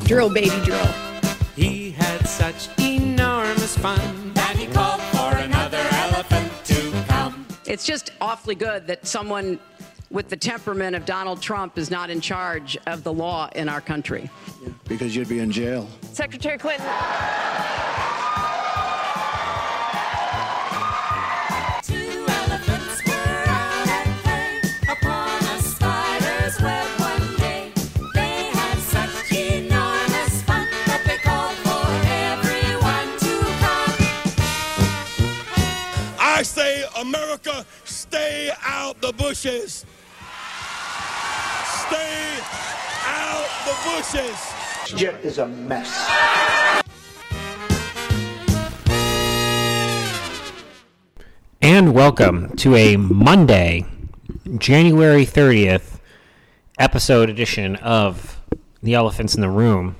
Drill, baby, drill. He had such enormous fun that he called for another elephant to come. It's just awfully good that someone with the temperament of Donald Trump is not in charge of the law in our country. Because you'd be in jail. Secretary Clinton. America, stay out the bushes. Stay out the bushes. Shit is a mess. And welcome to a Monday, January 30th episode edition of The Elephants in the Room.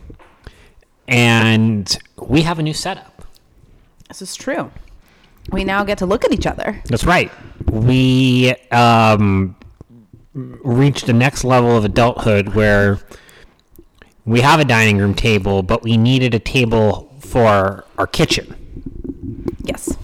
And we have a new setup. This is true. We now get to look at each other. That's right. We um, reached the next level of adulthood where we have a dining room table, but we needed a table for our kitchen. Yes.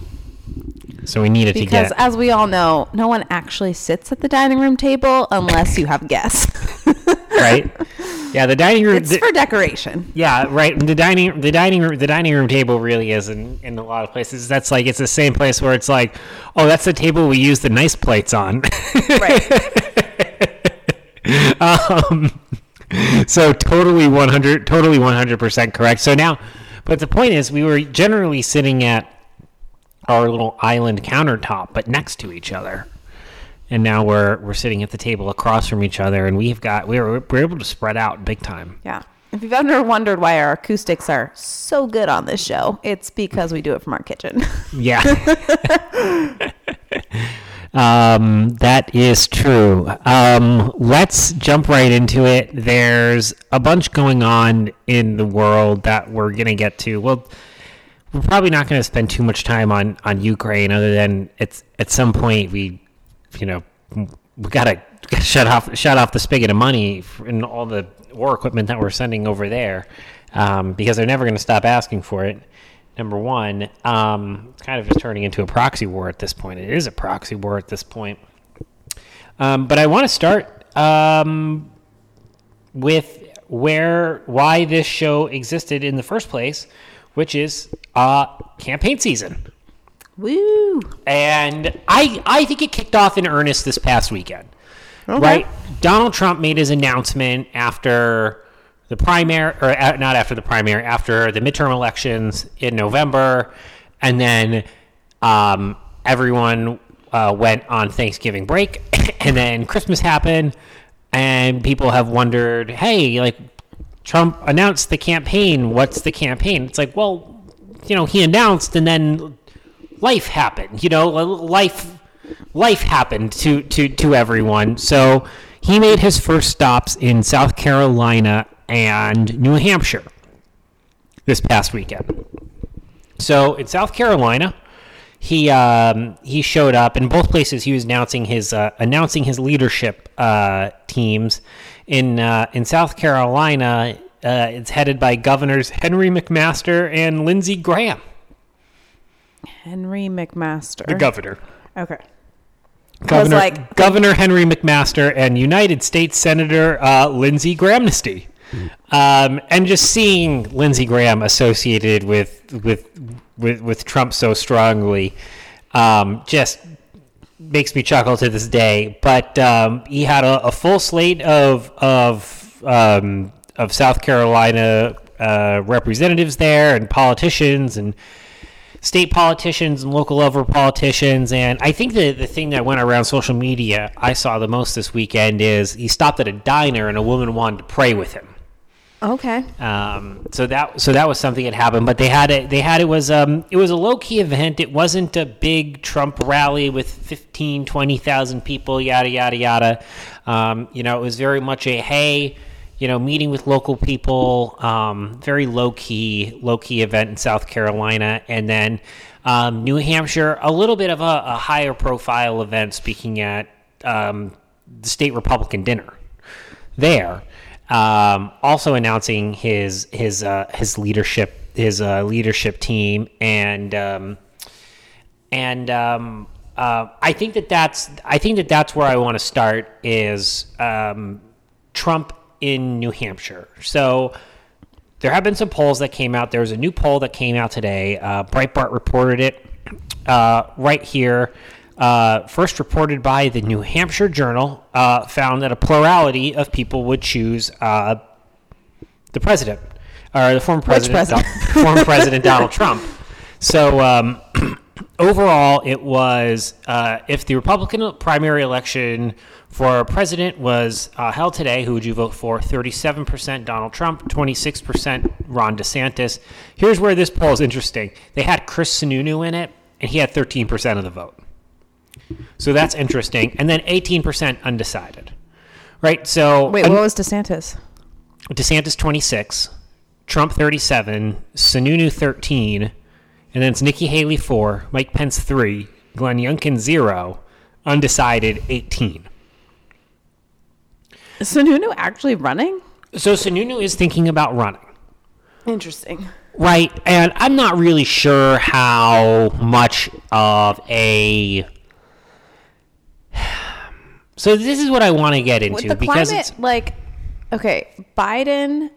So we needed Because to get. Because as we all know, no one actually sits at the dining room table unless you have guests. right? Yeah, the dining room. it's the- for decoration. Yeah, right. The dining, the dining room, the dining room table really is in, in a lot of places. That's like it's the same place where it's like, oh, that's the table we use the nice plates on. Right. um, so totally one hundred, totally one hundred percent correct. So now, but the point is, we were generally sitting at our little island countertop, but next to each other. And now we're we're sitting at the table across from each other, and we've got we're we're able to spread out big time. yeah. If you've ever wondered why our acoustics are so good on this show, it's because we do it from our kitchen. Yeah. um, that is true. Um, let's jump right into it. There's a bunch going on in the world that we're going to get to. Well, we're probably not going to spend too much time on, on Ukraine other than it's at some point we, you know, we got to shut off shut off the spigot of money and all the war equipment that we're sending over there um, because they're never going to stop asking for it. Number one, um, it's kind of just turning into a proxy war at this point. It is a proxy war at this point. Um, but I want to start um, with where why this show existed in the first place, which is uh, campaign season. Woo! And I I think it kicked off in earnest this past weekend. Right? Donald Trump made his announcement after the primary or uh, not after the primary, after the midterm elections in November and then um, everyone uh, went on Thanksgiving break and then Christmas happened and people have wondered, "Hey, like Trump announced the campaign, what's the campaign?" It's like, "Well, you know, he announced and then life happened. You know, life life happened to to to everyone. So he made his first stops in South Carolina and New Hampshire this past weekend. So in South Carolina, he um, he showed up in both places. He was announcing his uh, announcing his leadership uh, teams. In uh, in South Carolina, uh, it's headed by Governors Henry McMaster and Lindsey Graham, Henry McMaster. the governor. Okay. Governor, like- Governor Henry McMaster and United States Senator uh, Lindsey Grahamnesty. Um, and just seeing Lindsey Graham associated with with with, with Trump so strongly um, just makes me chuckle to this day. But um, he had a, a full slate of of um, of South Carolina uh, representatives there and politicians and state politicians and local level politicians. And I think the, the thing that went around social media I saw the most this weekend is he stopped at a diner and a woman wanted to pray with him. Okay. Um, so that so that was something that happened, but they had it. They had it was um it was a low key event. It wasn't a big Trump rally with 15, 20,000 people. Yada yada yada. Um, you know, it was very much a hey, you know, meeting with local people. Um, very low key, low key event in South Carolina, and then um, New Hampshire, a little bit of a, a higher profile event. Speaking at um, the state Republican dinner there. um, also announcing his his uh, his leadership his uh, leadership team and um, and um, uh, I think that that's I think that that's where I want to start is um, Trump in New Hampshire. So there have been some polls that came out. There was a new poll that came out today. Uh, Breitbart reported it uh, right here. Uh, first reported by the New Hampshire Journal, uh, found that a plurality of people would choose uh, the president, or the former president, president? Don- former president Donald Trump. So um, overall, it was uh, if the Republican primary election for president was uh, held today, who would you vote for? 37% Donald Trump, 26% Ron DeSantis. Here's where this poll is interesting. They had Chris Sununu in it, and he had 13% of the vote. So that's interesting. And then 18% undecided. Right? So Wait, what was DeSantis? DeSantis 26, Trump 37, Sununu 13, and then it's Nikki Haley 4, Mike Pence 3, Glenn Youngkin 0, undecided 18. Is Sununu actually running? So Sununu is thinking about running. Interesting. Right, and I'm not really sure how much of a. So this is what I want to get With into the because climate, it's like, okay, Biden.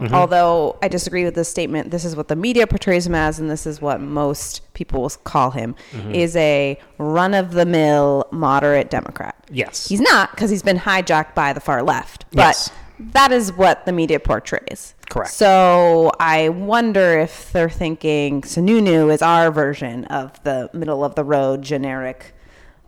Mm-hmm. Although I disagree with this statement, this is what the media portrays him as, and this is what most people will call him: Mm-hmm. is a run-of-the-mill moderate Democrat. yes, He's not because he's been hijacked by the far left. But Yes. that is what the media portrays. Correct. So I wonder if they're thinking Sununu is our version of the middle of the road, generic,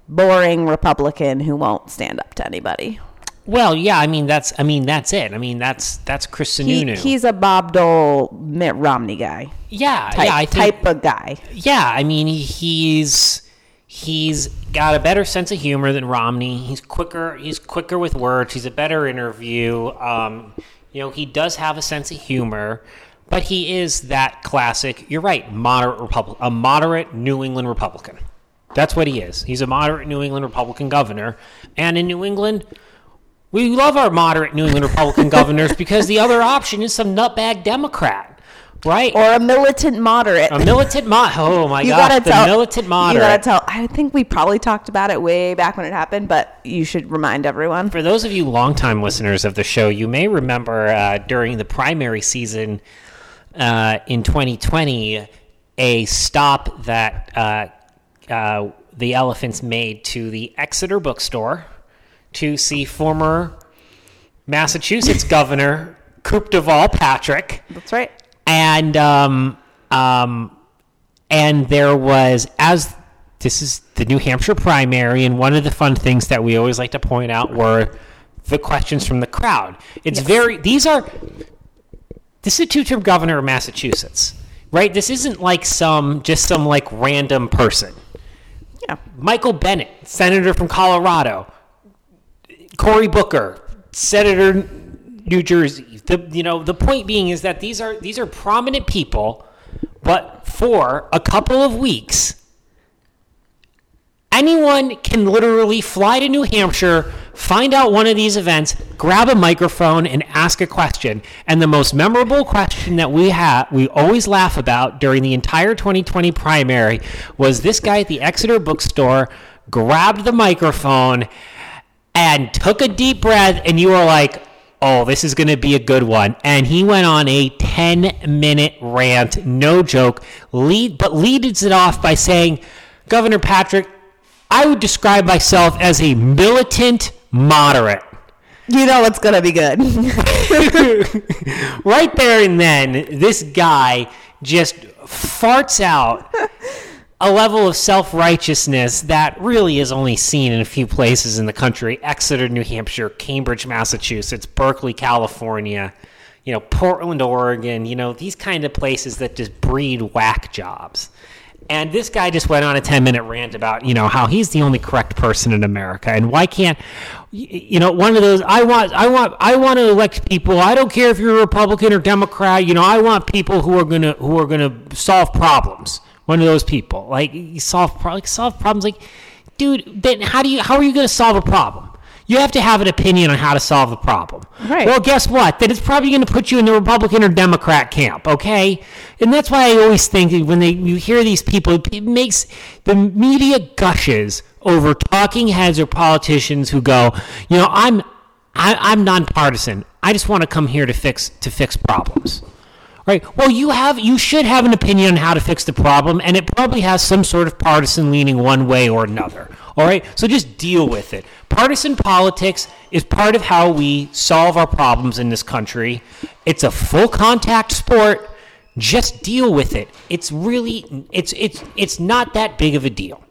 boring Republican who won't stand up to anybody. Well, yeah, I mean that's I mean that's it. I mean that's that's Chris He, Sununu. he's a Bob Dole, Mitt Romney guy. yeah, Type, yeah, I think type of guy. yeah, I mean he- he's he's got a better sense of humor than Romney. He's quicker. He's quicker with words. He's a better interview. Um, you know, he does have a sense of humor, but he is that classic. You're right, moderate Republic, a moderate New England Republican. That's what he is. He's a moderate New England Republican governor, and in New England. We love our moderate New England Republican governors because the other option is some nutbag Democrat, right? Or a militant moderate. a militant mo- Oh my you gosh, gotta the tell, militant You gotta tell. I think we probably talked about it way back when it happened, but you should remind everyone. For those of you longtime listeners of the show, you may remember uh, during the primary season uh, in 2020 a stop that uh, uh, the Elephants made to the Exeter bookstore to see former Massachusetts Governor Coop Deval Patrick. That's right. and um, um, and there was as this is the New Hampshire primary, and one of the fun things that we always like to point out were the questions from the crowd. It's very these are this is a two-term governor of Massachusetts, right? This isn't like some just some like random person. Yeah. Michael Bennet, senator from Colorado. Cory Booker, senator, New Jersey. The you know the point being is that these are these are prominent people, but for a couple of weeks, anyone can literally fly to New Hampshire, find out one of these events, grab a microphone, and ask a question. And the most memorable question that we have, we always laugh about during the entire 2020 primary, was this guy at the Exeter bookstore grabbed the microphone and took a deep breath, and you were like, oh, this is going to be a good one. And he went on a 10 minute rant, no joke, lead, but leads it off by saying, Governor Patrick, I would describe myself as a militant moderate. You know it's gonna be good. Right there and then, this guy just farts out a level of self righteousness that really is only seen in a few places in the country Exeter, New Hampshire, Cambridge, Massachusetts, Berkeley, California, you know, Portland, Oregon, you know, these kind of places that just breed whack jobs. And this guy just went on a 10 minute rant about, you know, how he's the only correct person in America. And why can't, you know, one of those, I want, I want, I want to elect people. I don't care if you're a Republican or Democrat. You know, I want people who are going to, who are going to solve problems. One of those people, like you solve, pro- like solve problems. Like, dude, then how do you, how are you going to solve a problem? You have to have an opinion on how to solve the problem. Right. Well, guess what? Then it's probably going to put you in the Republican or Democrat camp, okay? And that's why I always think that when they you hear these people, it makes the media gushes over talking heads or politicians who go, you know, I'm I, I'm nonpartisan. I just want to come here to fix to fix problems. Right. Well, you have you should have an opinion on how to fix the problem, and it probably has some sort of partisan leaning one way or another. All right. So just deal with it. Partisan politics is part of how we solve our problems in this country. It's a full contact sport. Just deal with it. It's really it's it's it's not that big of a deal.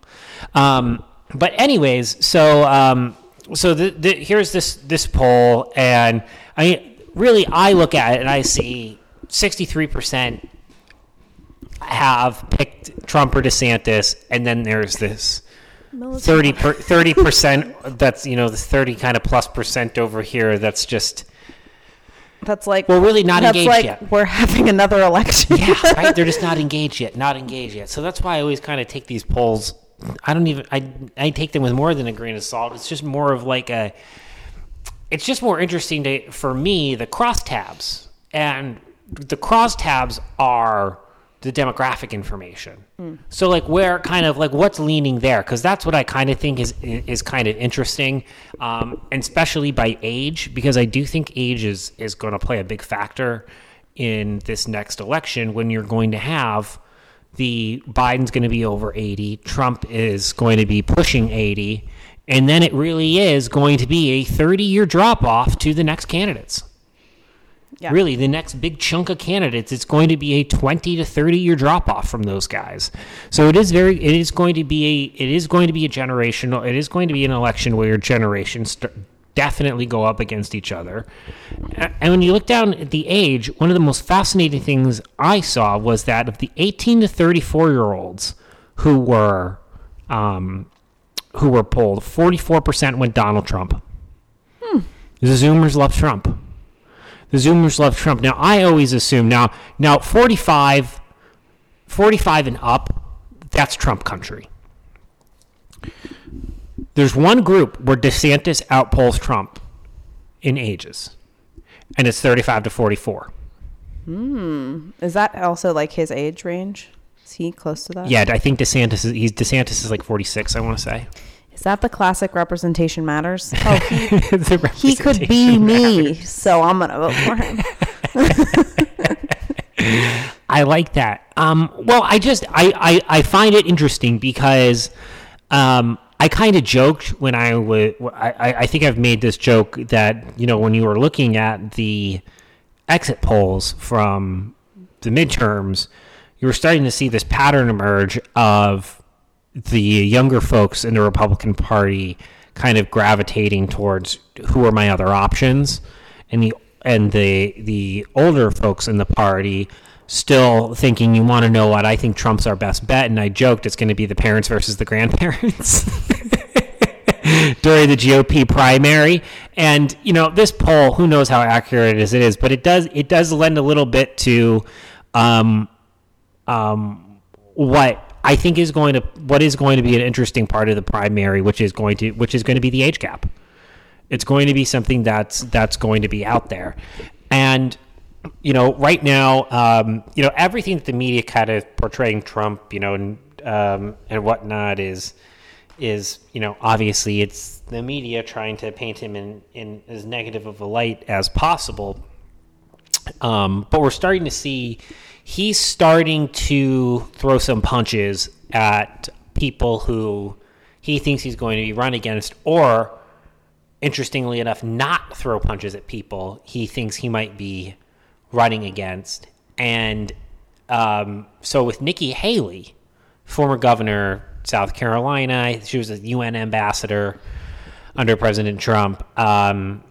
Um, but anyways, so um, so the, the, here's this this poll, and I really I look at it and I see 63% have picked Trump or DeSantis, and then there's this 30 30 percent that's you know the 30 kind of plus percent over here that's just That's like Well, really not engaged like yet. We're having another election. yeah right? They're just not engaged yet not engaged yet. So that's why I always kind of take these polls. I don't even I I take them with more than a grain of salt. It's just more of like a it's just more interesting to for me the crosstabs and the crosstabs are the demographic information. So like where kind of like what's leaning there? Because that's what i kind of think is is kind of interesting um, and especially by age because i do think age is is going to play a big factor in this next election when you're going to have the biden's going to be over 80 trump is going to be pushing 80 and then it really is going to be a 30 year drop off to the next candidates Yeah. really the next big chunk of candidates it's going to be a 20 to 30 year drop off from those guys. So it is very it is going to be a it is going to be a generational it is going to be an election where your generations st- definitely go up against each other. And when you look down at the age one of the most fascinating things i saw was that of the 18 to 34 year olds who were um, who were polled 44% went donald trump. The zoomers love trump the Zoomers love Trump. Now, I always assume now, now 45, 45 and up, that's Trump country. There's one group where DeSantis outpolls Trump in ages, and it's 35 to 44. Hmm. Is that also like his age range? Is he close to that? Yeah, I think DeSantis is he's DeSantis is like 46. I want to say. Is that the classic representation matters? Oh, he, The he could be representation me, so I'm gonna vote for him. I like that. Um, well, I just I, I, I find it interesting because um, I kind of joked when I was I, I I think I've made this joke that you know when you were looking at the exit polls from the midterms, you were starting to see this pattern emerge of the younger folks in the Republican Party kind of gravitating towards who are my other options, and the and the the older folks in the party still thinking you want to know what I think Trump's our best bet, and I joked it's going to be the parents versus the grandparents. during the GOP primary. And you know, this poll, who knows how accurate is, it is, but it does it does lend a little bit to um, um, what I think is going to what is going to be an interesting part of the primary, which is going to which is going to be the age gap. It's going to be something that's that's going to be out there, and you know, right now, um, you know, everything that the media kind of portraying Trump, you know, and um, and whatnot is is you know obviously it's the media trying to paint him in in as negative of a light as possible. Um, but we're starting to see he's starting to throw some punches at people who he thinks he's going to be run against, or interestingly enough, not throw punches at people he thinks he might be running against. And um, so with Nikki Haley, former governor, South Carolina, she was a UN ambassador under President Trump. Um,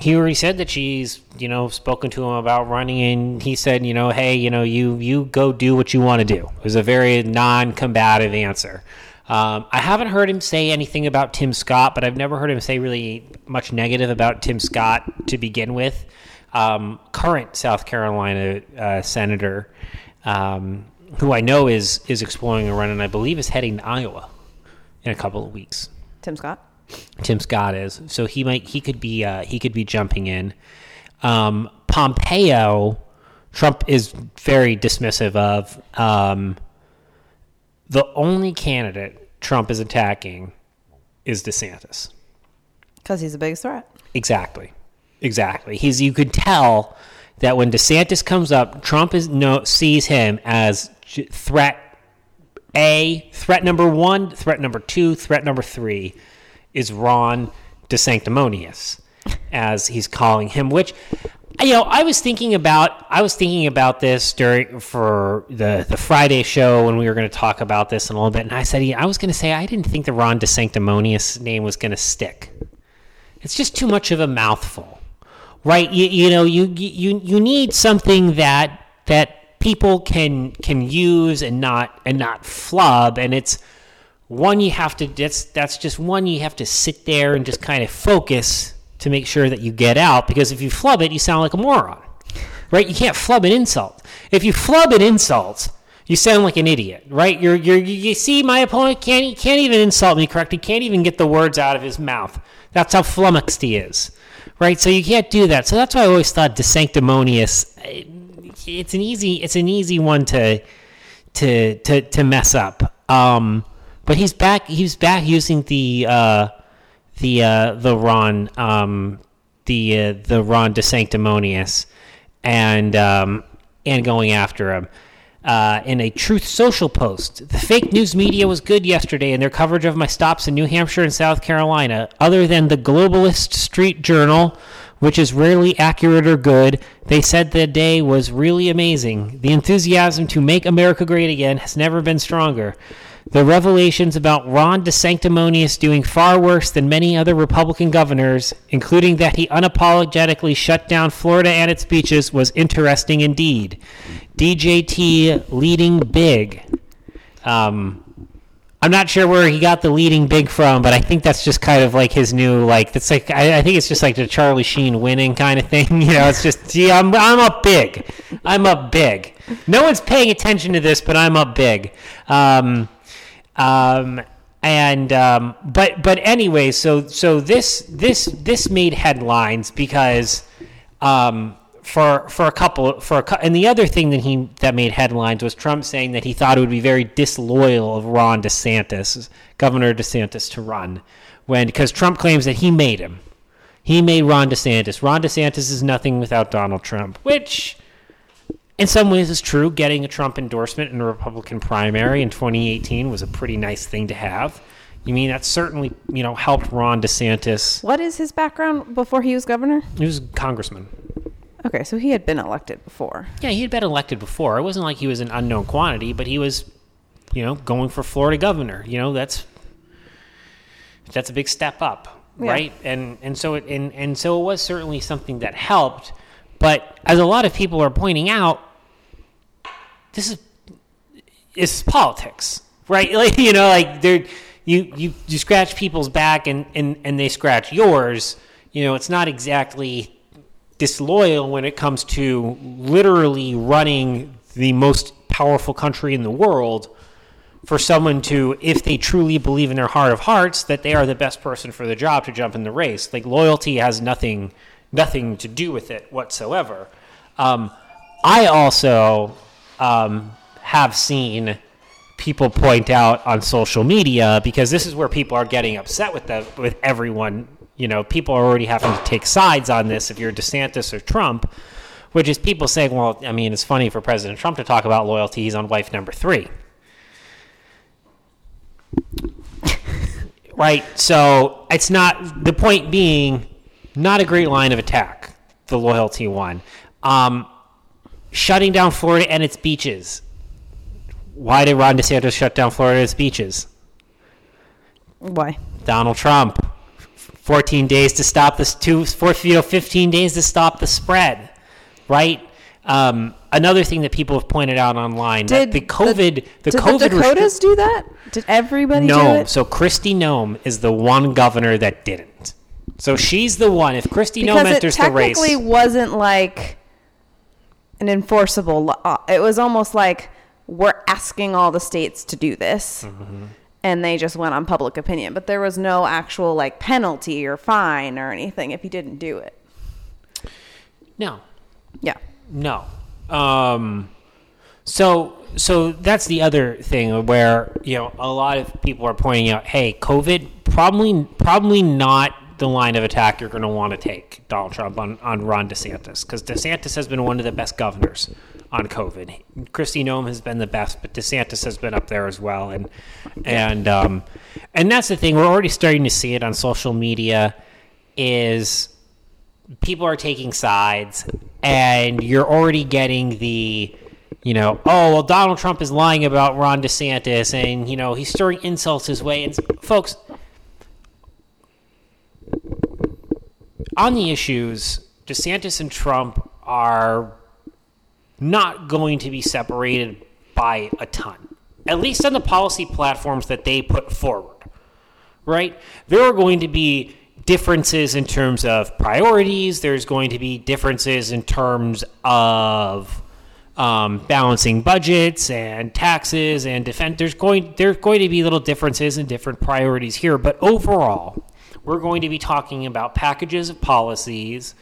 he already said that she's, you know, spoken to him about running, and he said, you know, hey, you know, you you go do what you want to do. It was a very non-combative answer. Um, I haven't heard him say anything about Tim Scott, but I've never heard him say really much negative about Tim Scott to begin with. Um, current South Carolina uh, senator, um, who I know is is exploring a run, and I believe is heading to Iowa in a couple of weeks. Tim Scott. Tim Scott is. So he might he could be uh, he could be jumping in. Um, Pompeo, Trump is very dismissive of. Um, the only candidate Trump is attacking is DeSantis. Because he's the biggest threat. Exactly. Exactly. He's you could tell that when DeSantis comes up, Trump is no sees him as threat A, threat number 1, threat number 2, threat number 3 is Ron DeSanctimonious as he's calling him which you know, I was thinking about I was thinking about this during for the the Friday show when we were going to talk about this in a little bit, and I said I was going to say I didn't think the Ron DeSanctimonious name was going to stick. It's just too much of a mouthful, right? You, you know, you you you need something that that people can can use and not and not flub, and it's one you have to that's that's just one you have to sit there and just kind of focus to make sure that you get out because if you flub it you sound like a moron right? You can't flub an insult. If you flub an insult you sound like an idiot right? You're, you're you see my opponent can't he can't even insult me correctly can't even get the words out of his mouth. That's how flummoxed he is right? So you can't do that. So that's why i always thought desanctimonious Sanctimonious, it's an easy it's an easy one to to to to mess up. Um, but he's back. He's back using the uh, the uh, the Ron um, the uh, the Ron DeSanctimonious and um, and going after him. Uh, in a Truth Social post, the fake news media was good yesterday in their coverage of my stops in New Hampshire and South Carolina. Other than the Globalist Street Journal, which is rarely accurate or good, they said the day was really amazing. The enthusiasm to make America great again has never been stronger. The revelations about Ron DeSanctimonious doing far worse than many other Republican governors, including that he unapologetically shut down Florida and its beaches, was interesting indeed. DJT leading big. Um, I'm not sure where he got the leading big from, but I think that's just kind of like his new like. That's like I, I think it's just like the Charlie Sheen winning kind of thing. You know, it's just gee, I'm I'm up big. I'm up big. No one's paying attention to this, but I'm up big. Um, um, and um, but but anyway, so so this this this made headlines because um, for for a couple for a and the other thing that he that made headlines was Trump saying that he thought it would be very disloyal of Ron DeSantis, Governor DeSantis, to run when because Trump claims that he made him. He made Ron DeSantis. Ron DeSantis is nothing without Donald Trump, which in some ways it's true. Getting a Trump endorsement in a Republican primary in 2018 was a pretty nice thing to have. You mean that certainly you know helped Ron DeSantis. What is his background before he was governor? He was a congressman. Okay, so he had been elected before. Yeah, he had been elected before. It wasn't like he was an unknown quantity, but he was, you know, going for Florida governor. You know, that's that's a big step up, Yeah. right? And and so it and, and so it was certainly something that helped. But as a lot of people are pointing out, this is it's politics, right? Like you know, like they're you you you scratch people's back and and and they scratch yours. You know, it's not exactly disloyal when it comes to literally running the most powerful country in the world for someone to if they truly believe in their heart of hearts that they are the best person for the job to jump in the race like loyalty has nothing nothing to do with it whatsoever um, i also um, have seen people point out on social media because this is where people are getting upset with the with everyone. You know, people are already having to take sides on this. If you're DeSantis or Trump, which is people saying, "Well, I mean, it's funny for President Trump to talk about loyalty. He's on wife number three. right? So it's not the point being not a great line of attack. The loyalty one, um, shutting down Florida and its beaches. Why did Ron DeSantis shut down Florida and its beaches? Why? Donald Trump. 14 days to stop this two four, you know, 15 days to stop the spread right um, another thing that people have pointed out online that the covid the, did covid the Dakotas restric- do that? Did everybody do no so Kristi Noem is the one governor that didn't so she's the one if Kristi Noem because enters the race technically wasn't like an enforceable law. It was almost like we're asking all the states to do this, Mm-hmm. and they just went on public opinion. But there was no actual like penalty or fine or anything if you didn't do it. No, Yeah. no. Um, so so that's the other thing where you know a lot of people are pointing out, hey, COVID probably probably not the line of attack you're going to want to take Donald Trump on on Ron DeSantis because DeSantis has been one of the best governors on COVID. Kristi Noem has been the best, but DeSantis has been up there as well, and and um, and that's the thing. We're already starting to see it on social media. Is people are taking sides and you're already getting the you know oh well donald trump is lying about ron desantis and you know he's throwing insults his way and folks on the issues desantis and trump are not going to be separated by a ton at least on the policy platforms that they put forward right? There are going to be differences in terms of priorities. There's going to be differences in terms of um, balancing budgets and taxes and defense. There's going there's going to be little differences and different priorities here, but overall, we're going to be talking about packages of policies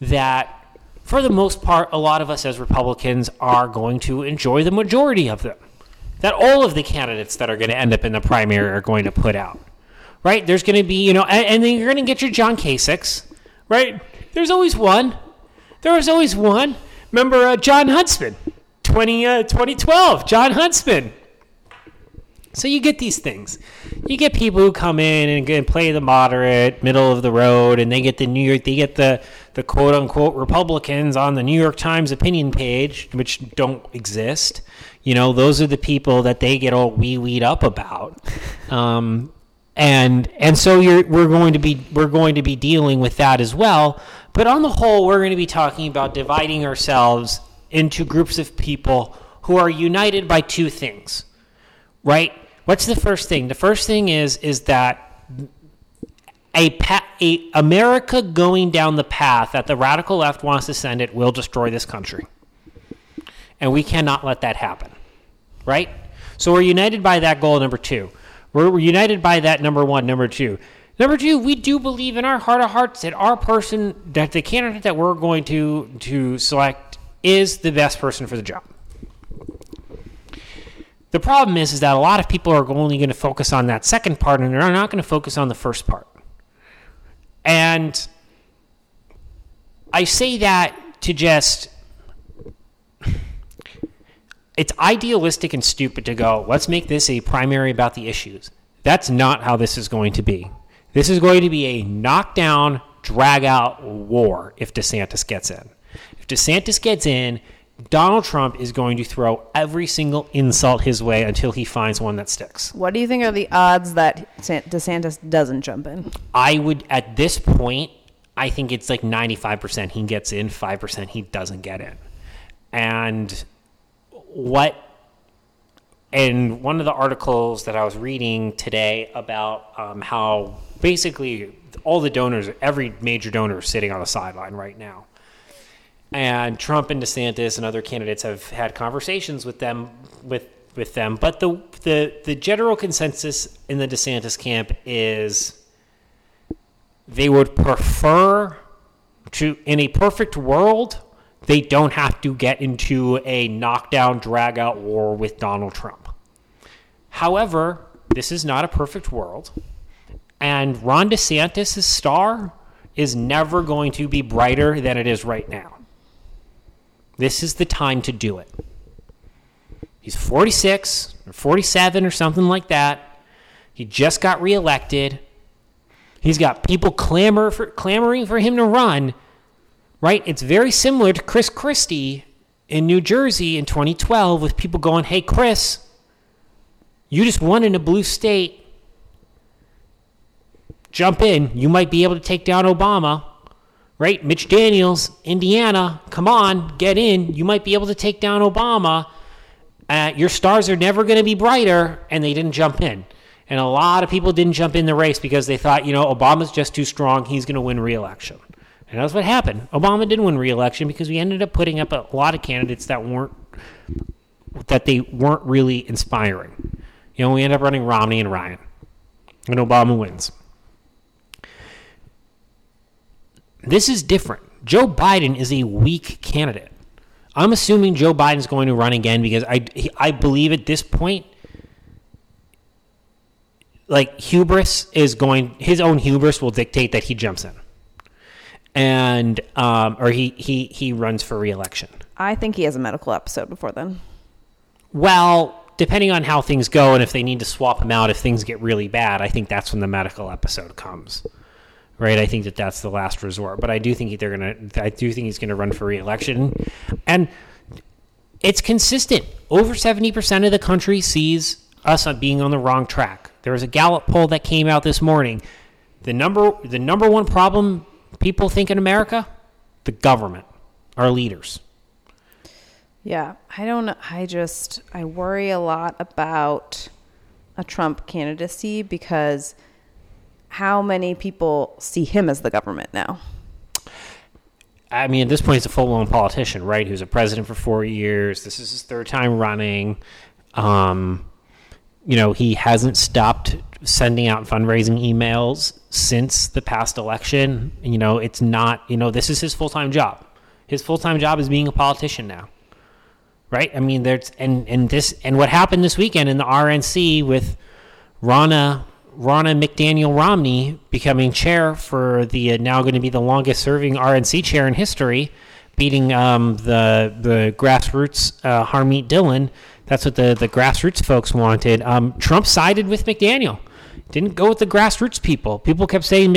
that, for the most part, a lot of us as Republicans are going to enjoy the majority of them. That all of the candidates that are going to end up in the primary are going to put out right? There's going to be, you know, and, and then you're going to get your John Kasichs, right? There's always one. There was always one. Remember uh, Jon Huntsman, 20, uh, 2012, Jon Huntsman. So you get these things. You get people who come in and, and play the moderate, middle of the road, and they get the New York, they get the the quote unquote Republicans on the New York Times opinion page, which don't exist. You know, those are the people that they get all wee weed up about. Um, and and so you're we're going to be we're going to be dealing with that as well. But on the whole, we're going to be talking about dividing ourselves into groups of people who are united by two things right? What's the first thing? The first thing is is that a, pa- a America going down the path that the radical left wants to send it will destroy this country, and we cannot let that happen, right? So we're united by that goal. Number two, we're, we're united by that. Number one, number two. Number two, we do believe in our heart of hearts that our person, that the candidate that we're going to to select is the best person for the job. The problem is, is that a lot of people are only going to focus on that second part, and they're not going to focus on the first part. And I say that to just. It's idealistic and stupid to go, let's make this a primary about the issues. That's not how this is going to be. This is going to be a knockdown, drag out war if DeSantis gets in. If DeSantis gets in, Donald Trump is going to throw every single insult his way until he finds one that sticks. What do you think are the odds that DeSantis doesn't jump in? I would, at this point, I think it's like 95% he gets in, 5% he doesn't get in. And what, in one of the articles that I was reading today about um, how basically all the donors, every major donor is sitting on the sideline right now. And Trump and DeSantis and other candidates have had conversations with them with with them, but the the the general consensus in the DeSantis camp is they would prefer to in a perfect world they don't have to get into a knockdown drag out war with Donald Trump. However, this is not a perfect world. And Ron DeSantis' star is never going to be brighter than it is right now. This is the time to do it. He's 46 or 47 or something like that. He just got reelected. He's got people clamor for, clamoring for him to run, right? It's very similar to Chris Christie in New Jersey in 2012 with people going, hey, Chris, you just won in a blue state. Jump in. You might be able to take down Obama right? Mitch Daniels, Indiana, come on, get in. You might be able to take down Obama. Uh, your stars are never going to be brighter, and they didn't jump in. And a lot of people didn't jump in the race because they thought, you know, Obama's just too strong. He's going to win re-election. And that's what happened. Obama didn't win re-election because we ended up putting up a lot of candidates that weren't that they weren't really inspiring. You know, we end up running Romney and Ryan, and Obama wins. This is different. Joe Biden is a weak candidate. I'm assuming Joe Biden's going to run again because I, I believe at this point, like hubris is going, his own hubris will dictate that he jumps in, and um, or he he he runs for reelection. I think he has a medical episode before then. Well, depending on how things go and if they need to swap him out if things get really bad, I think that's when the medical episode comes. Right? I think that that's the last resort. But I do think they're going to I do think he's going to run for reelection. And it's consistent. Over 70% of the country sees us being on the wrong track. There was a Gallup poll that came out this morning. The number the number one problem people think in America, the government, our leaders. Yeah, I don't. I just I worry a lot about a Trump candidacy because how many people see him as the government now? I mean, at this point, he's a full blown politician, right? He was a president for four years. This is his third time running. Um, you know, he hasn't stopped sending out fundraising emails since the past election. You know, it's not, you know, this is his full time job. His full time job is being a politician now. Right? I mean, there's, and, and this, and what happened this weekend in the RNC with Ronna Ronna McDaniel Romney becoming chair for the uh, now going to be the longest serving RNC chair in history, beating um, the the grassroots uh, Harmeet Dillon. That's what the the grassroots folks wanted. Um, Trump sided with McDaniel, didn't go with the grassroots people. People kept saying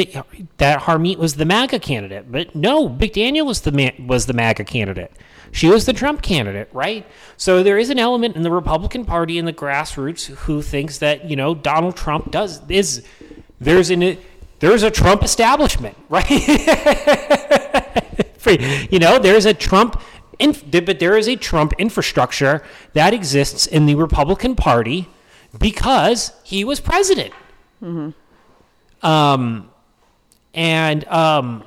that Harmeet was the MAGA candidate, but no, McDaniel was the was the MAGA candidate. She was the Trump candidate, right? So there is an element in the Republican Party and the grassroots who thinks that you know Donald Trump does is there's an there's a Trump establishment, right? you know, there's a Trump, inf- but there is a Trump infrastructure that exists in the Republican Party because he was president. Um, and um,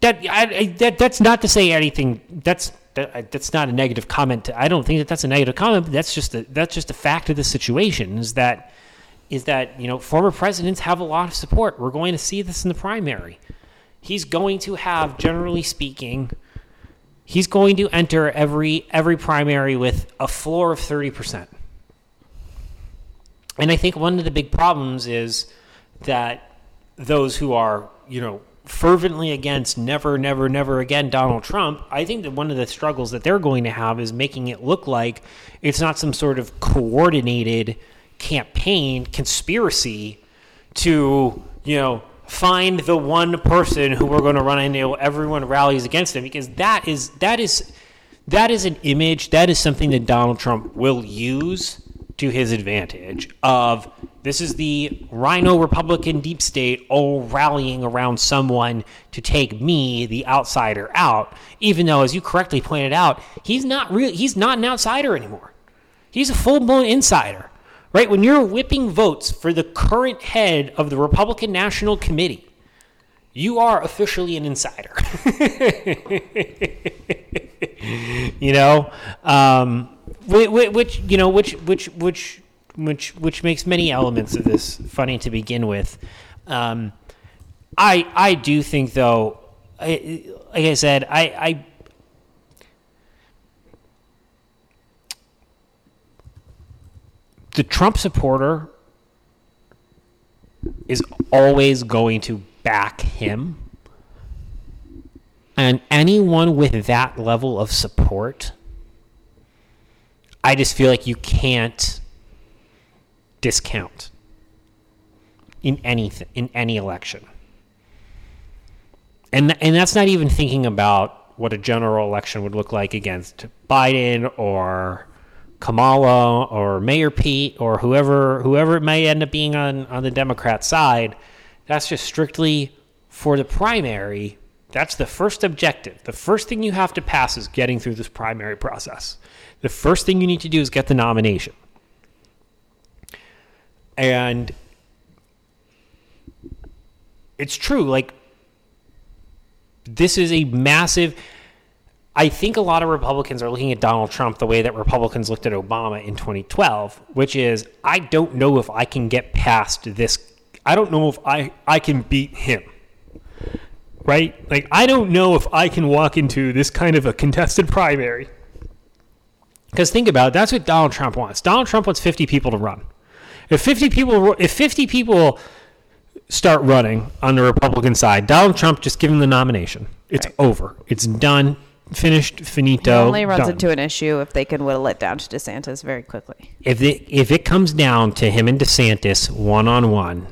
that I, I, that that's not to say anything. That's that, uh, that's not a negative comment. I don't think that that's a negative comment. But that's just a, that's just a fact of the situation. Is that is that you know former presidents have a lot of support. We're going to see this in the primary. He's going to have, generally speaking, he's going to enter every every primary with a floor of thirty percent. And I think one of the big problems is that those who are, you know, fervently against never, never, never again Donald Trump, I think that one of the struggles that they're going to have is making it look like it's not some sort of coordinated campaign conspiracy to, you know, find the one person who we're going to run into everyone rallies against him because that is that is that is an image that is something that Donald Trump will use to his advantage of this is the rhino republican deep state all rallying around someone to take me the outsider out even though as you correctly pointed out he's not real he's not an outsider anymore. He's a full-blown insider right? When you're whipping votes for the current head of the republican national committee you are officially an insider. You know? Um, which you know which which which which which makes many elements of this funny to begin with. Um, i i do think though I, like i said i i the trump supporter is always going to back him. And anyone with that level of support, I just feel like you can't discount in anything in any election. And and that's not even thinking about what a general election would look like against Biden or Kamala or Mayor Pete or whoever whoever it may end up being on on the Democrat side. That's just strictly for the primary. That's the first objective. The first thing you have to pass is getting through this primary process. The first thing you need to do is get the nomination. And it's true, like, this is a massive. I think a lot of Republicans are looking at Donald Trump the way that Republicans looked at Obama in 2012, which is I don't know if I can get past this. I don't know if I, I can beat him. Right? Like, I don't know if I can walk into this kind of a contested primary. Because think about it, that's what Donald Trump wants. Donald Trump wants 50 people to run. If 50 people, if 50 people start running on the Republican side, Donald Trump just give him the nomination. It's over. It's done. Finished. Finito. He only runs done. into an issue if they can whittle it down to DeSantis very quickly. if it if it comes down to him and DeSantis one on one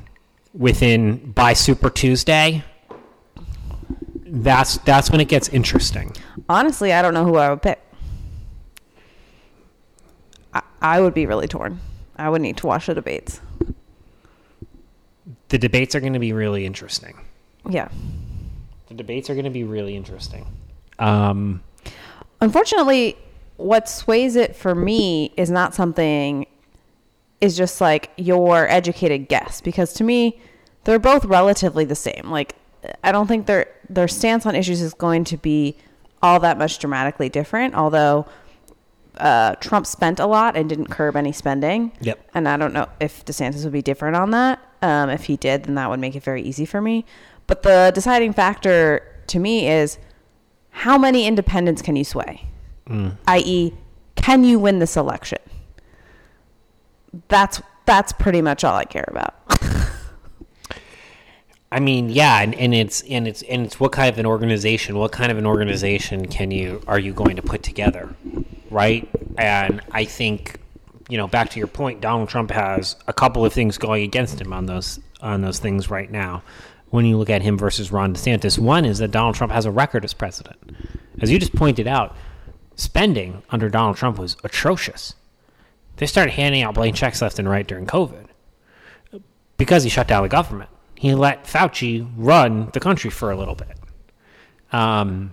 within by Super Tuesday, that's that's when it gets interesting. Honestly, I don't know who I would pick. I, would be really torn. I would need to watch the debates. The debates are going to be really interesting. Yeah. The debates are going to be really interesting. Um, Unfortunately, what sways it for me is not something is just like your educated guess because to me they're both relatively the same. Like I don't think their their stance on issues is going to be all that much dramatically different, although uh, Trump spent a lot and didn't curb any spending. Yep. And I don't know if DeSantis would be different on that. Um, if he did, then that would make it very easy for me. But the deciding factor to me is how many independents can you sway? I.e., can you win this election? That's that's pretty much all I care about. I mean, yeah, and, and it's and it's and it's what kind of an organization? What kind of an organization can you are you going to put together, right? And I think, you know, back to your point, Donald Trump has a couple of things going against him on those on those things right now. When you look at him versus Ron DeSantis, one is that Donald Trump has a record as president, as you just pointed out. Spending under Donald Trump was atrocious. They started handing out blank checks left and right during COVID because he shut down the government. He let Fauci run the country for a little bit. Um,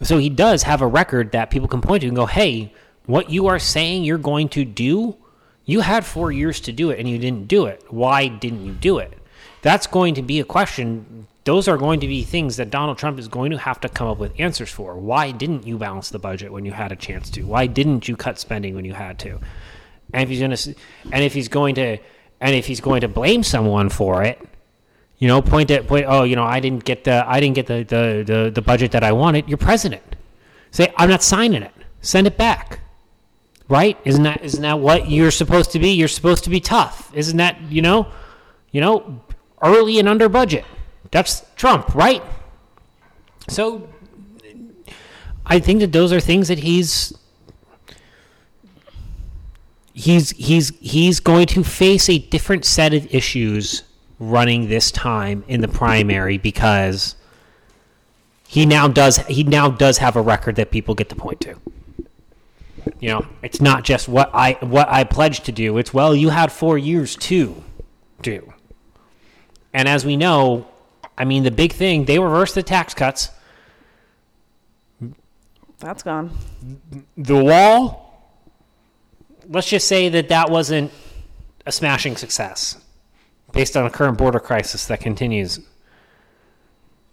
so he does have a record that people can point to and go, hey, what you are saying you're going to do, you had four years to do it and you didn't do it. Why didn't you do it? That's going to be a question. Those are going to be things that Donald Trump is going to have to come up with answers for. Why didn't you balance the budget when you had a chance to? Why didn't you cut spending when you had to? And if he's going to, and if he's going to, and if he's going to blame someone for it, you know, point at point. Oh, you know, I didn't get the I didn't get the the the, the budget that I wanted. You're president. Say I'm not signing it. Send it back. Right? Isn't that isn't that what you're supposed to be? You're supposed to be tough. Isn't that you know, you know, early and under budget. That's Trump, right? So, I think that those are things that he's he's he's he's going to face a different set of issues running this time in the primary because he now does he now does have a record that people get to point to. You know, it's not just what I what I pledged to do. It's well, you had 4 years to do. And as we know, I mean the big thing, they reversed the tax cuts. That's gone. The wall, let's just say that that wasn't a smashing success based on a current border crisis that continues.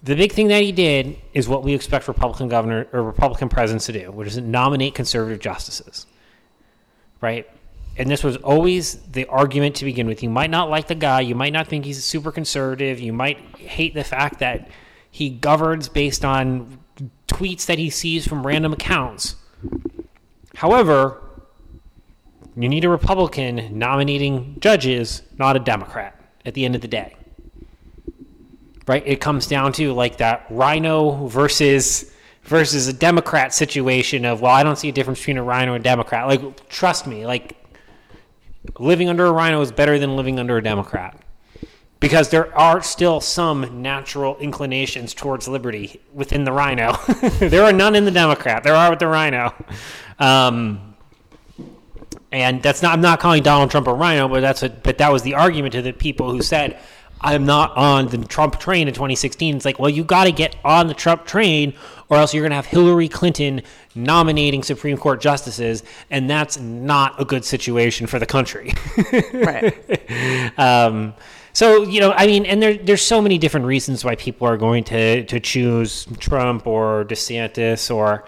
The big thing that he did is what we expect Republican governor or Republican presidents to do, which is nominate conservative justices. Right? And this was always the argument to begin with. You might not like the guy, you might not think he's super conservative, you might hate the fact that he governs based on tweets that he sees from random accounts. However, you need a Republican nominating judges, not a Democrat at the end of the day. Right? It comes down to like that rhino versus versus a Democrat situation of, well, I don't see a difference between a rhino and a Democrat. Like, trust me, like living under a rhino is better than living under a Democrat. Because there are still some natural inclinations towards liberty within the rhino. there are none in the Democrat. There are with the rhino. Um, and that's not I'm not calling Donald Trump a rhino, but that's a but that was the argument to the people who said I'm not on the Trump train in 2016. It's like, well, you got to get on the Trump train, or else you're going to have Hillary Clinton nominating Supreme Court justices, and that's not a good situation for the country. Right. um, So you know, I mean, and there there's so many different reasons why people are going to to choose Trump or DeSantis or.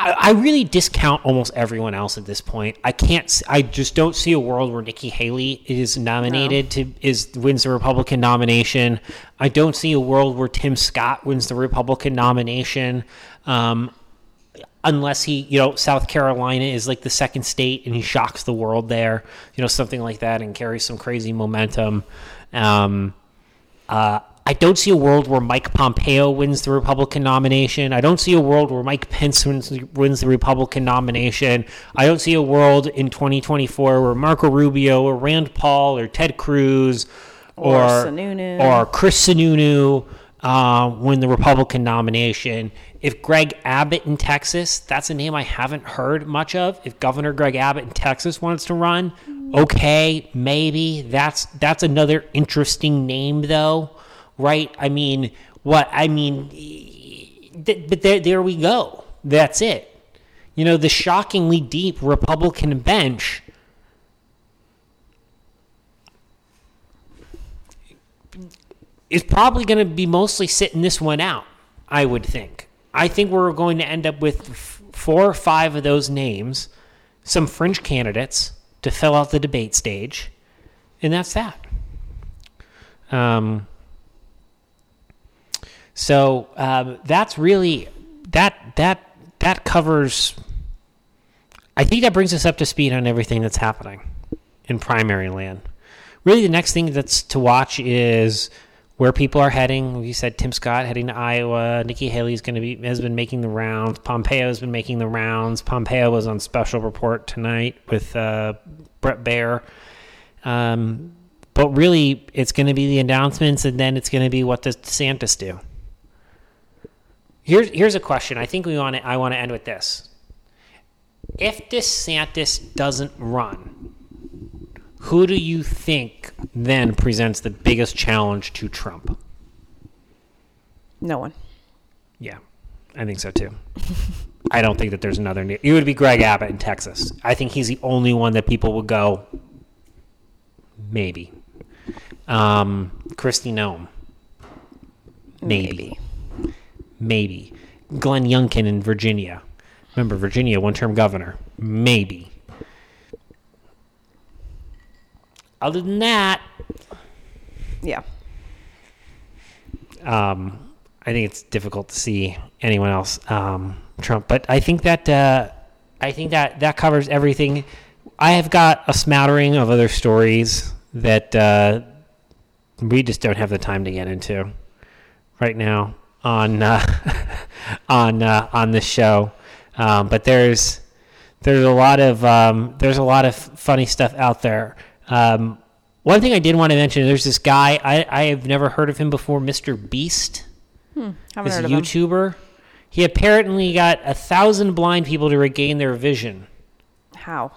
I, I really discount almost everyone else at this point. I can't. I just don't see a world where Nikki Haley is nominated to is wins the Republican nomination. I don't see a world where Tim Scott wins the Republican nomination. Um, unless he, you know, South Carolina is like the second state and he shocks the world there, you know, something like that and carries some crazy momentum. Um, uh, I don't see a world where Mike Pompeo wins the Republican nomination. I don't see a world where Mike Pence wins, wins the Republican nomination. I don't see a world in 2024 where Marco Rubio or Rand Paul or Ted Cruz or Or Sununu. or Chris Sununu uh, win the Republican nomination. If Greg Abbott in Texas, that's a name I haven't heard much of. If Governor Greg Abbott in Texas wants to run, okay, maybe that's that's another interesting name, though, right? I mean, what I mean, th- but there there we go. That's it. You know, the shockingly deep Republican bench is probably going to be mostly sitting this one out, I would think. I think we're going to end up with f- four or five of those names, some fringe candidates to fill out the debate stage, and that's that. Um, so um, that's really that that that covers. I think that brings us up to speed on everything that's happening in primary land. Really, the next thing that's to watch is where people are heading. You said Tim Scott heading to Iowa. Nikki Haley's going to be has been making the rounds. Pompeo has been making the rounds. Pompeo was on special report tonight with uh, Bret Baier. Um, but really, it's going to be the announcements, and then it's going to be what does DeSantis do. Here's here's a question. I think we want to. I want to end with this. If DeSantis doesn't run, who do you think then presents the biggest challenge to Trump? No one. Yeah, I think so too. I don't think that there's another. It would be Greg Abbott in Texas. I think he's the only one that people would go. Maybe. Um, Kristi Noem. Maybe. Maybe. Glenn Youngkin in Virginia. Remember, Virginia, one term governor. Maybe. Other than that, Yeah. um, I think it's difficult to see anyone else um, Trump. But I think that uh, I think that that covers everything. I have got a smattering of other stories that uh, we just don't have the time to get into right now on uh, on uh, on this show. Um, but there's there's a lot of um, there's a lot of funny stuff out there. Um, one thing I did want to mention: there's this guy I, I have never heard of him before, Mr. Beast. Haven't This heard of him. YouTuber. He apparently got a thousand blind people to regain their vision. How?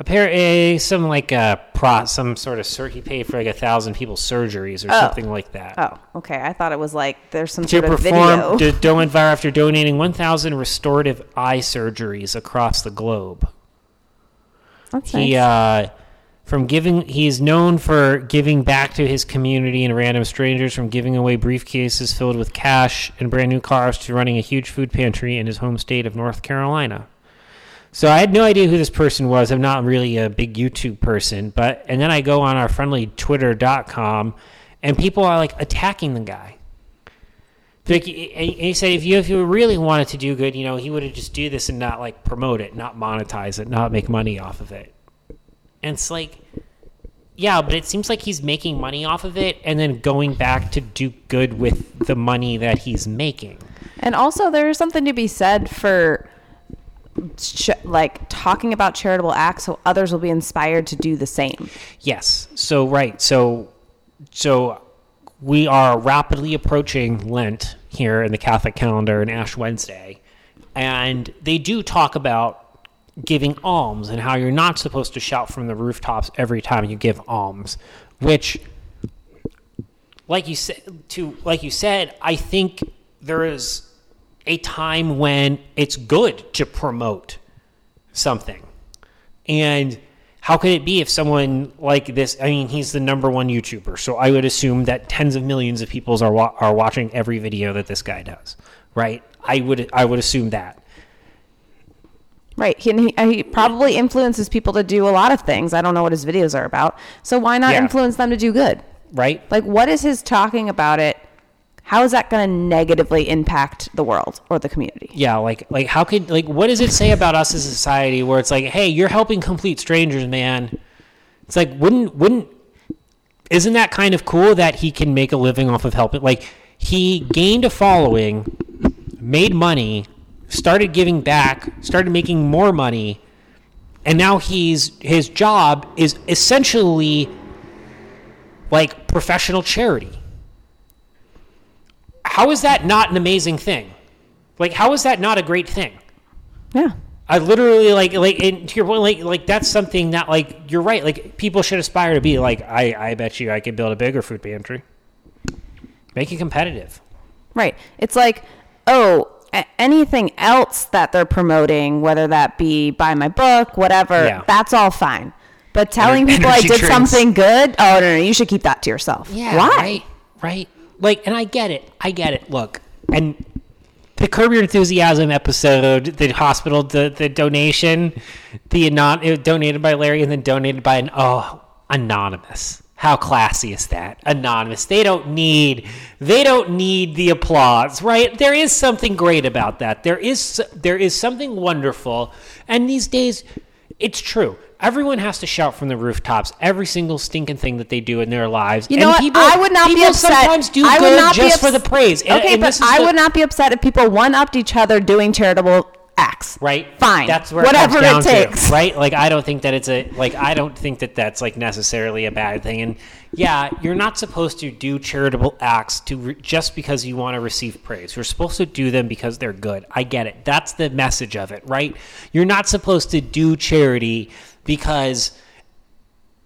Apparently, some like a pro, some sort of sur- he paid for like a thousand people's surgeries or Oh. something like that. Oh, okay. I thought it was like there's some to sort of perform video. to, to went viral after donating 1,000 restorative eye surgeries across the globe. That's He nice. uh, from giving he is known for giving back to his community and random strangers, from giving away briefcases filled with cash and brand new cars to running a huge food pantry in his home state of North Carolina. So I had no idea who this person was. I'm not really a big YouTube person, but and then I go on our friendly Twitter.com, and people are like attacking the guy. Like, and he said, if you if you really wanted to do good, you know, he would have just do this and not like promote it, not monetize it, not make money off of it. And it's like, yeah, but it seems like he's making money off of it and then going back to do good with the money that he's making. And also, there's something to be said for like talking about charitable acts so others will be inspired to do the same. Yes. So right. So so we are rapidly approaching Lent here in the Catholic calendar and Ash Wednesday, and they do talk about giving alms and how you're not supposed to shout from the rooftops every time you give alms, which like you said to like you said, I think there is a time when it's good to promote something. And how could it be if someone like this? I mean, he's the number one YouTuber, so I would assume that tens of millions of people are wa- are watching every video that this guy does, right? I would I would assume that. Right. He, he, probably influences people to do a lot of things. I don't know what his videos are about. So why not Yeah. influence them to do good? Right? Like, what is his talking about it? How is that going to negatively impact the world or the community? Yeah, like like how could like what does it say about us as a society where it's like, hey, you're helping complete strangers, man. It's like wouldn't wouldn't isn't that kind of cool that he can make a living off of helping like he gained a following, made money, started giving back, started making more money, and now he's his job is essentially like professional charity. How is that not an amazing thing? Like, how is that not a great thing? Yeah. I literally like like and to your point, like like that's something that like you're right. Like people should aspire to be like I I bet you I could build a bigger food pantry. Make it competitive. Right. It's like, oh, anything else that they're promoting, whether that be buy my book, whatever, Yeah. that's all fine. But telling Ener- people I did drinks. something good, oh no, no, you should keep that to yourself. Yeah. Why? Right. Right. Like, and I get it. I get it. Look, and the Curb Your Enthusiasm episode, the hospital, the the donation, the anon, donated by Larry and then donated by an oh anonymous. How classy is that? Anonymous. They don't need they don't need the applause, right? There is something great about that. There is there is something wonderful. And these days it's true. Everyone has to shout from the rooftops every single stinking thing that they do in their lives. You know and what? I would not be people upset. sometimes do I would good not be just for the praise. And- okay, and but I the- would not be upset if people one upped each other doing charitable acts. right? Fine. that's where whatever it, comes down it to, takes. right? Like i don't think that it's a like i don't think that that's like necessarily a bad thing. And yeah you're not supposed to do charitable acts to re- just because you want to receive praise. You're supposed to do them because they're good. I get it. That's the message of it right? You're not supposed to do charity because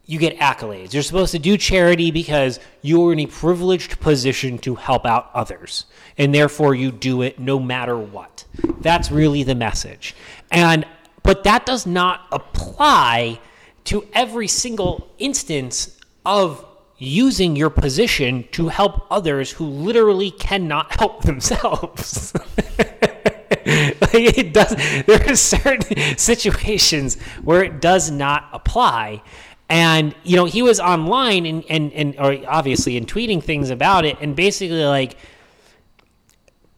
you get accolades. You're supposed to do charity because you're in a privileged position to help out others. And therefore you do it no matter what. That's really the message. And but that does not apply to every single instance of using your position to help others who literally cannot help themselves. like it does there are certain situations where it does not apply and you know he was online and and, and or obviously in tweeting things about it and basically like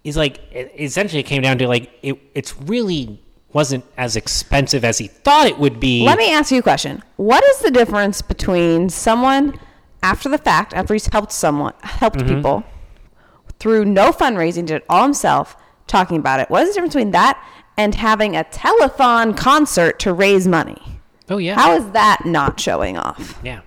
he's like it essentially it came down to like it it's really wasn't as expensive as he thought it would be Let me ask you a question. What is the difference between someone after the fact, after he's helped someone, helped Mm-hmm. people through no fundraising, did it all himself, talking about it? What is the difference between that and having a telethon concert to raise money? Oh yeah How is that not showing off? yeah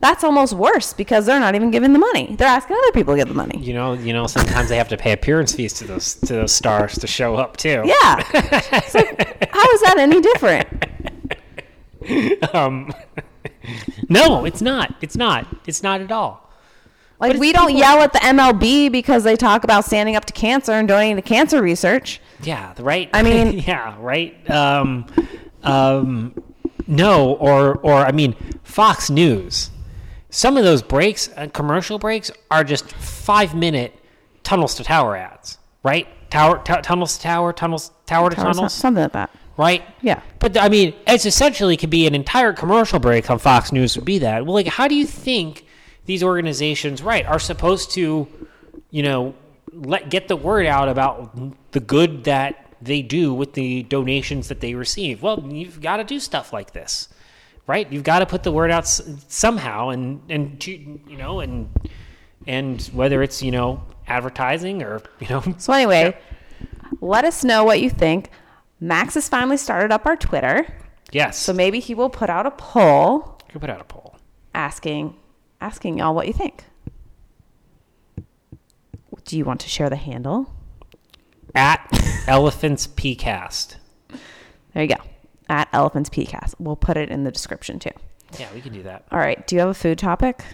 That's almost worse because they're not even giving the money. They're asking other people to give the money. you know you know sometimes they have to pay appearance fees to those to those stars to show up too Yeah. It's like, how is that any different? um no it's not it's not it's not at all Like we don't yell at the MLB because they talk about standing up to cancer and donating to cancer research. Yeah, right. I mean- yeah, right. Um, um, no, or or I mean, Fox News. Some of those breaks, uh, commercial breaks, are just five minute tunnels to tower ads, right? Tower, t- tunnels to tower, tunnels, tower to tunnels, Something like that. right? Yeah. But I mean, it's essentially could be an entire commercial break on Fox News would be that. Well, like, how do you think these organizations, right, are supposed to, you know, let get the word out about the good that they do with the donations that they receive? Well, you've got to do stuff like this, right? You've got to put the word out s- somehow, and and to, you know, and and whether it's you know advertising or you know. So anyway, let us know what you think. Max has finally started up our Twitter, yes. so maybe he will put out a poll could put out a poll. asking asking y'all what you think. Do you want to share the handle? At elephants pcast There you go. At Elephants PCast. We'll put it in the description too. yeah we can do that All right. Do you have a food topic?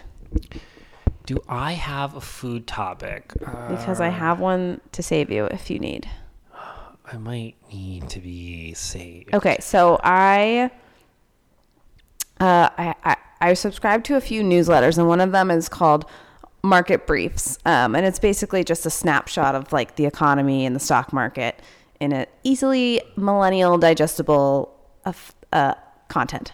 do i have a food topic uh, Because I have one to save you if you need. i might need to be saved Okay, so I uh, I, I I subscribe to a few newsletters, and one of them is called Market Briefs, um, and it's basically just a snapshot of like the economy and the stock market in an easily millennial digestible of uh, content.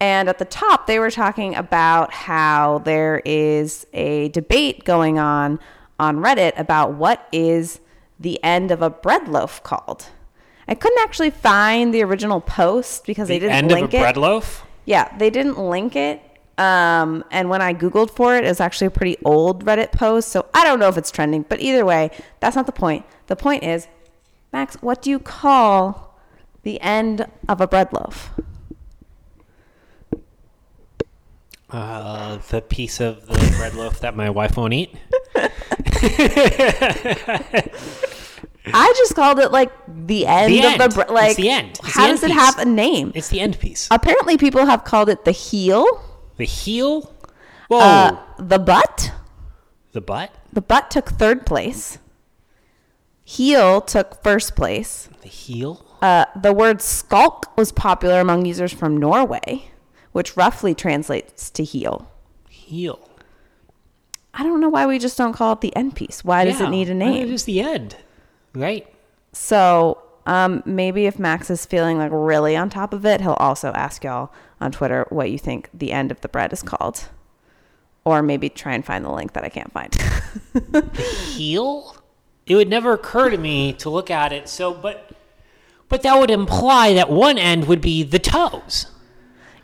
And at the top, they were talking about how there is a debate going on on Reddit about what is the end of a bread loaf called. I couldn't actually find the original post because they didn't link it. end of a link it. bread loaf. Yeah, they didn't link it. Um, and when I Googled for it, it was actually a pretty old Reddit post. So I don't know if it's trending, but either way, that's not the point. The point is, Max, what do you call the end of a bread loaf? Uh, the piece of the bread loaf that my wife won't eat. I just called it like the end The of end. the bread. It's the end. It's how the does end it have a name? It's the end piece. Apparently, people have called it the heel, The heel. Whoa. uh, the butt. the butt. The butt took third place. Heel took first place. The heel. Uh, the word skalk was popular among users from Norway, which roughly translates to heel. Heel. I don't know why we just don't call it the end piece. Why does it need a It name? is the end. Right. So um, maybe if Max is feeling like really on top of it, he'll also ask y'all on Twitter what you think the end of the bread is called. Or maybe try and find the link that I can't find. The heel? It would never occur to me to look at it. So, but, but that would imply that one end would be the toes.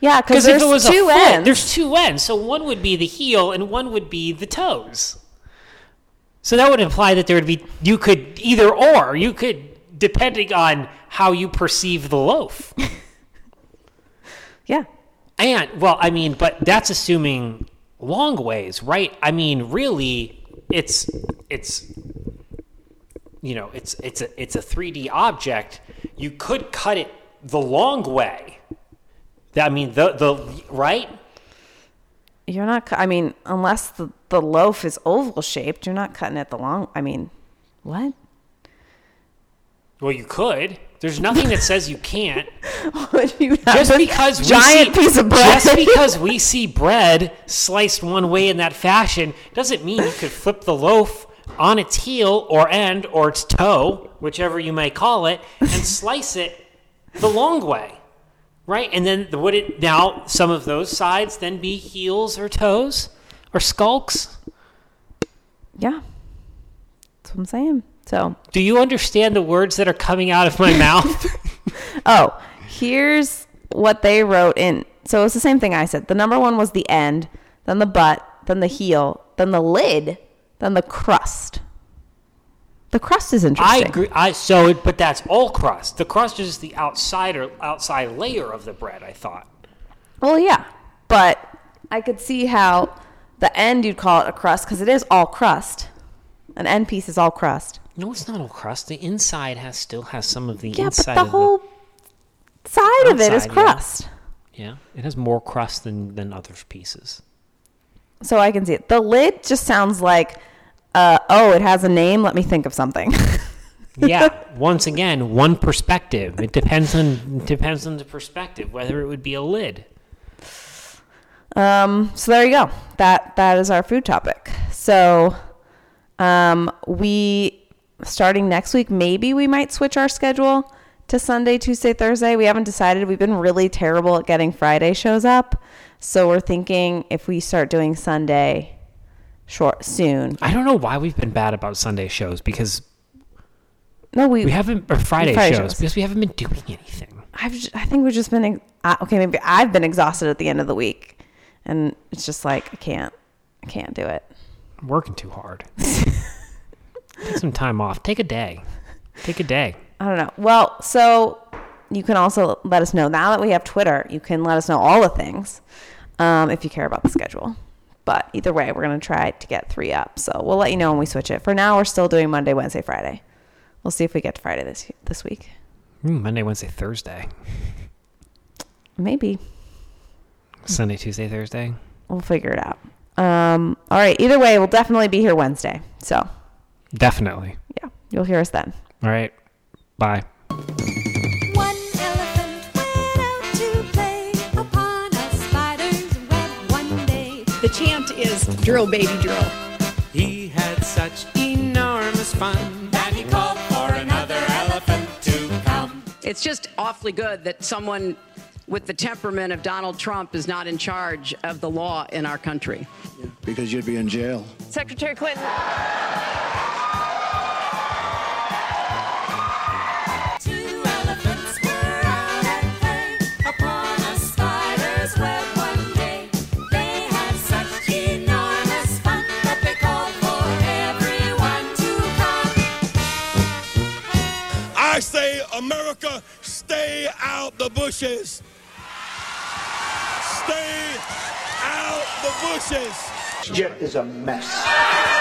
yeah, because if there's it was two a foot, ends. there's two ends. So one would be the heel and one would be the toes. So that would imply that there would be you could either or you could depending on how you perceive the loaf. yeah. And well, I mean, but that's assuming long ways, right? I mean, really, it's it's you know, it's it's a it's a 3D object. You could cut it the long way. I mean, the the right. You're not, I mean, unless the, the loaf is oval shaped, you're not cutting it the long, I mean, what? Well, you could. There's nothing that says you can't. You Just because we giant see, piece of bread. Just because we see bread sliced one way in that fashion doesn't mean you could flip the loaf on its heel or end or its toe, whichever you may call it, and slice it the long way. Right? And then would it now some of those sides then be heels or toes or skulks? yeah. That's what I'm saying. So, Do you understand the words that are coming out of my mouth? oh, here's what they wrote in. So it's the same thing I said. The number one was the end, then the butt, then the heel, then the lid, then the crust. The crust is interesting. I agree. I so, it, but that's all crust. The crust is the outside or outside layer of the bread. I thought. Well, yeah, but I could see how the end you'd call it a crust because it is all crust. An end piece is all crust. No, it's not all crust. The inside has still has some of the Yeah, inside. but the whole side of it is Outside, yeah. crust. yeah, it has more crust than than other pieces. So I can see it. The lid just sounds like, uh, oh, it has a name. Let me think of something. Yeah. once again, one perspective. It depends on depends on the perspective whether it would be a lid. Um, so there you go. That that is our food topic. So um, we starting next week, maybe we might switch our schedule to Sunday, Tuesday, Thursday. We haven't decided. We've been really terrible at getting Friday shows up. So we're thinking if we start doing Sunday short soon. I don't know why we've been bad about Sunday shows because No, we, we haven't or Friday, Friday shows, shows. because we haven't been doing anything. I've I think we've just been okay. Maybe I've been exhausted at the end of the week, and it's just like I can't, I can't do it. I'm working too hard. Take some time off. Take a day. Take a day. I don't know. Well, so you can also let us know now that we have Twitter. You can let us know all the things um, if you care about the schedule. But either way, we're gonna try to get three up. So we'll let you know when we switch it. For now, we're still doing Monday, Wednesday, Friday. We'll see if we get to Friday this this week. Mm, Monday, Wednesday, Thursday. Maybe Sunday, Tuesday, Thursday. we'll figure it out. Um, all right. Either way, we'll definitely be here Wednesday. So Definitely. yeah, you'll hear us then. All right. Bye. One elephant went out to play upon a The chant is drill, baby, drill. He had such enormous fun. That he called for another elephant to come. It's just awfully good that someone with the temperament of Donald Trump is not in charge of the law in our country. Because you'd be in jail. Secretary Clinton. Two elephants were out at play upon a spider's web one day. They had such enormous fun that they called for everyone to come. I say, America, stay out the bushes. Stay out the bushes. Is a mess.